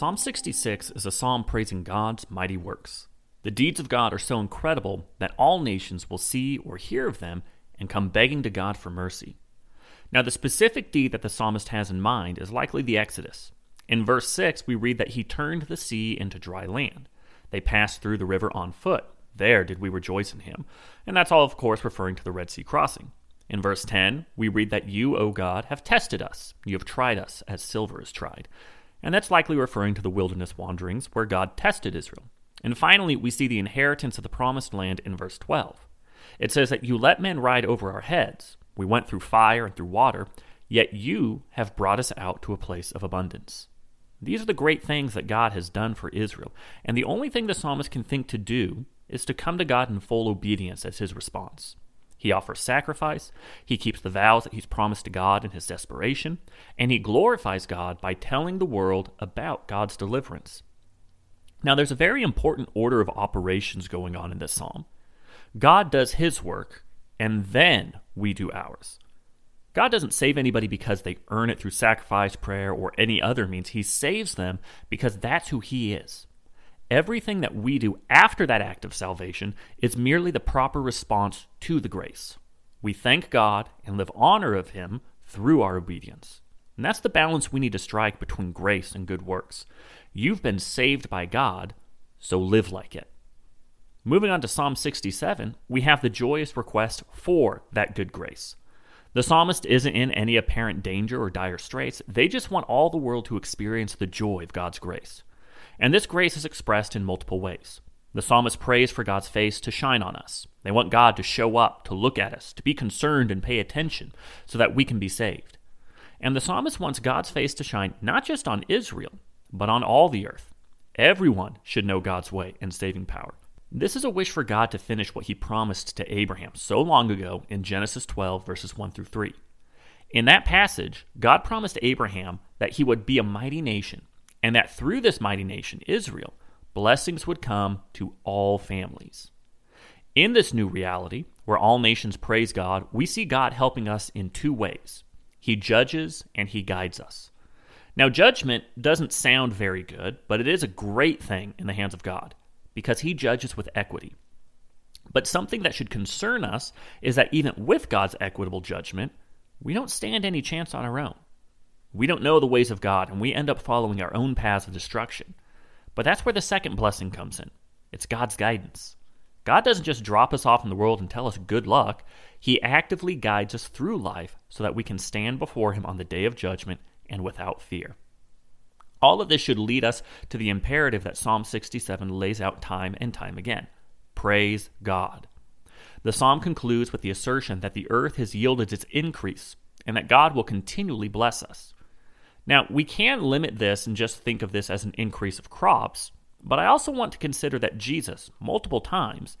Psalm 66 is a psalm praising God's mighty works. The deeds of God are so incredible that all nations will see or hear of them and come begging to God for mercy. Now, the specific deed that the psalmist has in mind is likely the Exodus. In verse 6, we read that he turned the sea into dry land. They passed through the river on foot. There did we rejoice in him. And that's all, of course, referring to the Red Sea crossing. In verse 10, we read that you, O God, have tested us. You have tried us as silver is tried. And that's likely referring to the wilderness wanderings where God tested Israel. And finally, we see the inheritance of the promised land in verse 12. It says that you let men ride over our heads. We went through fire and through water, yet you have brought us out to a place of abundance. These are the great things that God has done for Israel. And the only thing the psalmist can think to do is to come to God in full obedience as his response. He offers sacrifice, he keeps the vows that he's promised to God in his desperation, and he glorifies God by telling the world about God's deliverance. Now, there's a very important order of operations going on in this psalm. God does his work, and then we do ours. God doesn't save anybody because they earn it through sacrifice, prayer, or any other means. He saves them because that's who He is. Everything that we do after that act of salvation is merely the proper response to the grace. We thank God and live honor of Him through our obedience. And that's the balance we need to strike between grace and good works. You've been saved by God, so live like it. Moving on to Psalm 67, we have the joyous request for that good grace. The psalmist isn't in any apparent danger or dire straits. They just want all the world to experience the joy of God's grace. And this grace is expressed in multiple ways. The psalmist prays for God's face to shine on us. They want God to show up, to look at us, to be concerned and pay attention so that we can be saved. And the psalmist wants God's face to shine not just on Israel, but on all the earth. Everyone should know God's way and saving power. This is a wish for God to finish what he promised to Abraham so long ago in Genesis 12, verses 1 through 3. In that passage, God promised Abraham that he would be a mighty nation and that through this mighty nation, Israel, blessings would come to all families. In this new reality, where all nations praise God, we see God helping us in two ways He judges and He guides us. Now, judgment doesn't sound very good, but it is a great thing in the hands of God because He judges with equity. But something that should concern us is that even with God's equitable judgment, we don't stand any chance on our own. We don't know the ways of God, and we end up following our own paths of destruction. But that's where the second blessing comes in it's God's guidance. God doesn't just drop us off in the world and tell us good luck. He actively guides us through life so that we can stand before Him on the day of judgment and without fear. All of this should lead us to the imperative that Psalm 67 lays out time and time again praise God. The psalm concludes with the assertion that the earth has yielded its increase and that God will continually bless us. Now, we can limit this and just think of this as an increase of crops, but I also want to consider that Jesus, multiple times,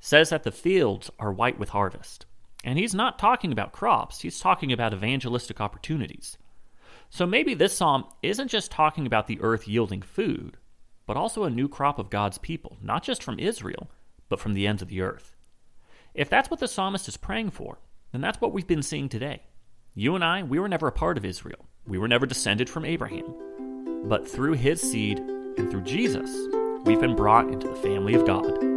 says that the fields are white with harvest. And he's not talking about crops, he's talking about evangelistic opportunities. So maybe this psalm isn't just talking about the earth yielding food, but also a new crop of God's people, not just from Israel, but from the ends of the earth. If that's what the psalmist is praying for, then that's what we've been seeing today. You and I, we were never a part of Israel. We were never descended from Abraham. But through his seed and through Jesus, we've been brought into the family of God.